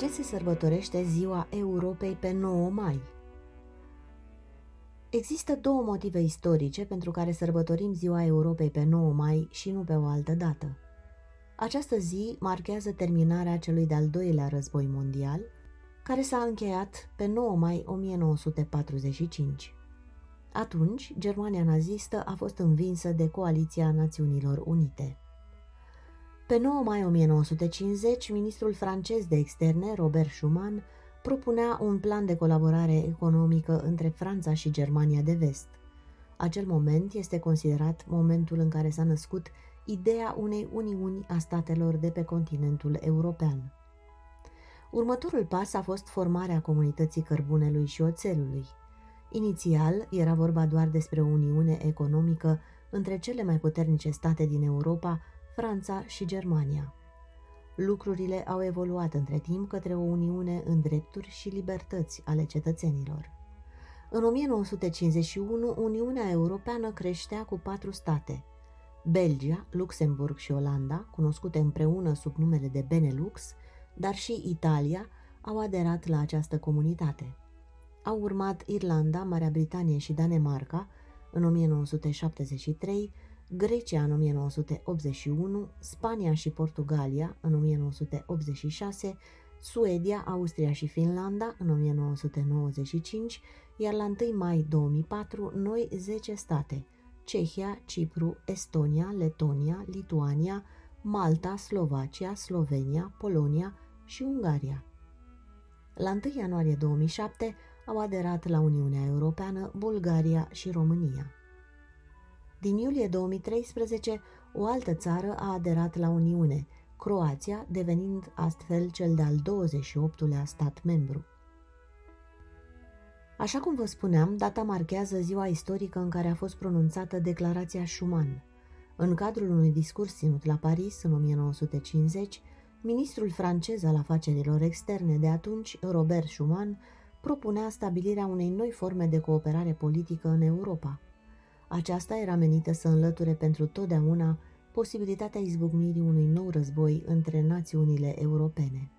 ce se sărbătorește Ziua Europei pe 9 mai? Există două motive istorice pentru care sărbătorim Ziua Europei pe 9 mai și nu pe o altă dată. Această zi marchează terminarea celui de-al doilea război mondial, care s-a încheiat pe 9 mai 1945. Atunci, Germania nazistă a fost învinsă de Coaliția Națiunilor Unite. Pe 9 mai 1950, ministrul francez de externe, Robert Schuman, propunea un plan de colaborare economică între Franța și Germania de vest. Acel moment este considerat momentul în care s-a născut ideea unei uniuni a statelor de pe continentul european. Următorul pas a fost formarea comunității cărbunelui și oțelului. Inițial era vorba doar despre o uniune economică între cele mai puternice state din Europa, Franța și Germania. Lucrurile au evoluat între timp către o uniune în drepturi și libertăți ale cetățenilor. În 1951, Uniunea Europeană creștea cu patru state. Belgia, Luxemburg și Olanda, cunoscute împreună sub numele de Benelux, dar și Italia, au aderat la această comunitate. Au urmat Irlanda, Marea Britanie și Danemarca în 1973, Grecia în 1981, Spania și Portugalia în 1986, Suedia, Austria și Finlanda în 1995, iar la 1 mai 2004 noi 10 state, Cehia, Cipru, Estonia, Letonia, Lituania, Malta, Slovacia, Slovenia, Polonia și Ungaria. La 1 ianuarie 2007 au aderat la Uniunea Europeană Bulgaria și România. Din iulie 2013, o altă țară a aderat la Uniune, Croația devenind astfel cel de-al 28-lea stat membru. Așa cum vă spuneam, data marchează ziua istorică în care a fost pronunțată Declarația Schuman. În cadrul unui discurs ținut la Paris în 1950, ministrul francez al afacerilor externe de atunci, Robert Schuman, propunea stabilirea unei noi forme de cooperare politică în Europa – aceasta era menită să înlăture pentru totdeauna posibilitatea izbucnirii unui nou război între națiunile europene.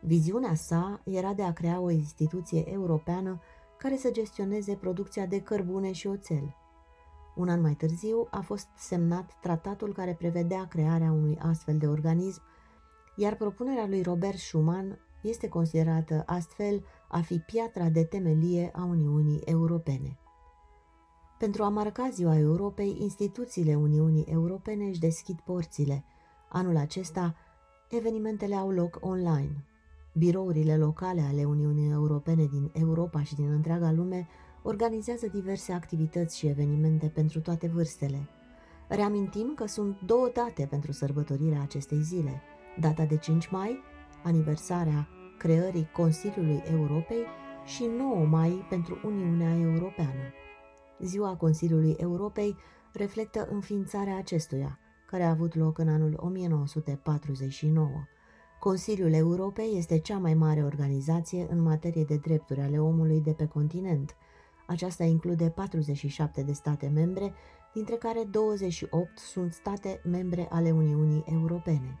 Viziunea sa era de a crea o instituție europeană care să gestioneze producția de cărbune și oțel. Un an mai târziu a fost semnat tratatul care prevedea crearea unui astfel de organism, iar propunerea lui Robert Schuman este considerată astfel a fi piatra de temelie a Uniunii Europene. Pentru a marca ziua Europei, instituțiile Uniunii Europene își deschid porțile. Anul acesta, evenimentele au loc online. Birourile locale ale Uniunii Europene din Europa și din întreaga lume organizează diverse activități și evenimente pentru toate vârstele. Reamintim că sunt două date pentru sărbătorirea acestei zile. Data de 5 mai, aniversarea creării Consiliului Europei și 9 mai pentru Uniunea Europeană. Ziua Consiliului Europei reflectă înființarea acestuia, care a avut loc în anul 1949. Consiliul Europei este cea mai mare organizație în materie de drepturi ale omului de pe continent. Aceasta include 47 de state membre, dintre care 28 sunt state membre ale Uniunii Europene.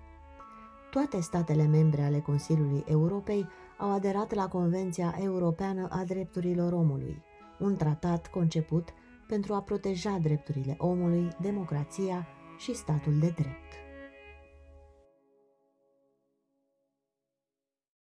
Toate statele membre ale Consiliului Europei au aderat la Convenția Europeană a Drepturilor Omului un tratat conceput pentru a proteja drepturile omului, democrația și statul de drept.